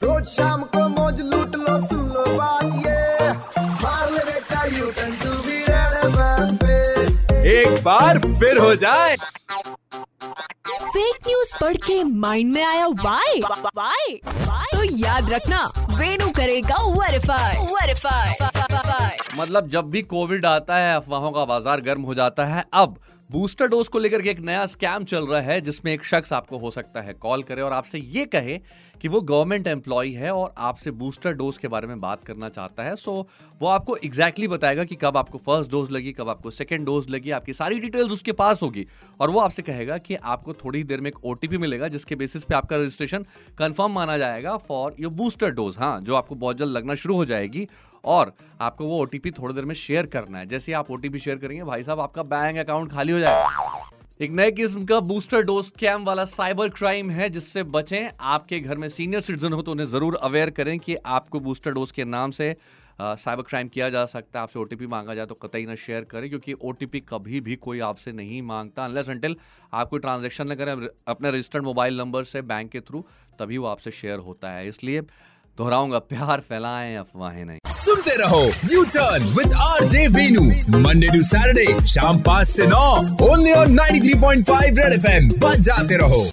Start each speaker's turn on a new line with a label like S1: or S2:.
S1: रोज शाम को मौज लूट लो सुन लो बात ये। मार ले बेटा U turn to be red पे
S2: एक बार फिर हो जाए।
S3: फेक न्यूज़ पढ़ के माइंड में आया वाई वाई तो याद रखना वेनु करेगा वेरीफाई वेरीफाई
S2: मतलब जब भी कोविड आता है अफवाहों का बाज़ार गर्म हो जाता है अब बूस्टर डोज को लेकर के एक नया स्कैम चल रहा है, जिसमें एक शख्स आपको हो सकता है कॉल करे और आपसे ये कहे कि वो गवर्नमेंट एम्प्लॉय है और आपसे बूस्टर डोज के बारे में बात करना चाहता है। सो वो आपको एग्जैक्टली exactly बताएगा कि कब आपको फ़र्स्ट डोज लगी, कब आपको सेकेंड डोज लगी, आपकी सारी डिटेल्स उसके पास होगी। और वो आपसे कहेगा कि आपको थोड़ी देर में एक ओटीपी मिलेगा, जिसके बेसिस पे आपका रजिस्ट्रेशन कन्फर्म माना जाएगा फॉर योर बूस्टर डोज हाँ जो आपको बहुत जल्द लगना शुरू हो जाएगी और आपको वो ओटीपी थोड़ी देर में शेयर करना है। जैसे आप ओटीपी शेयर करेंगे, भाई साहब, आपका बैंक अकाउंट खाली हो जाएगा एक नए किस्म का बूस्टर डोज स्कैम वाला साइबर क्राइम है, जिससे बचें। आपके घर में सीनियर सिटीजन हो तो उन्हें ज़रूर अवेयर करें कि आपको बूस्टर डोज के नाम से साइबर क्राइम किया जा सकता है। आपसे ओटीपी मांगा जाए तो कतई ना शेयर करें, क्योंकि ओटीपी कभी भी कोई आपसे नहीं माँगता अनलेस अनटिल आप कोई ट्रांजेक्शन न करें, अपने रजिस्टर्ड मोबाइल नंबर से बैंक के थ्रू तभी वो आपसे शेयर होता है। इसलिए दोहराऊँगा, प्यार फैलाएँ, अफवाहें नहीं।
S4: सुनते रहो U turn with R J Venu Monday to Saturday शाम पाँच से नौ ओनली ऑन 93.5 रेड एफएम बजाते रहो।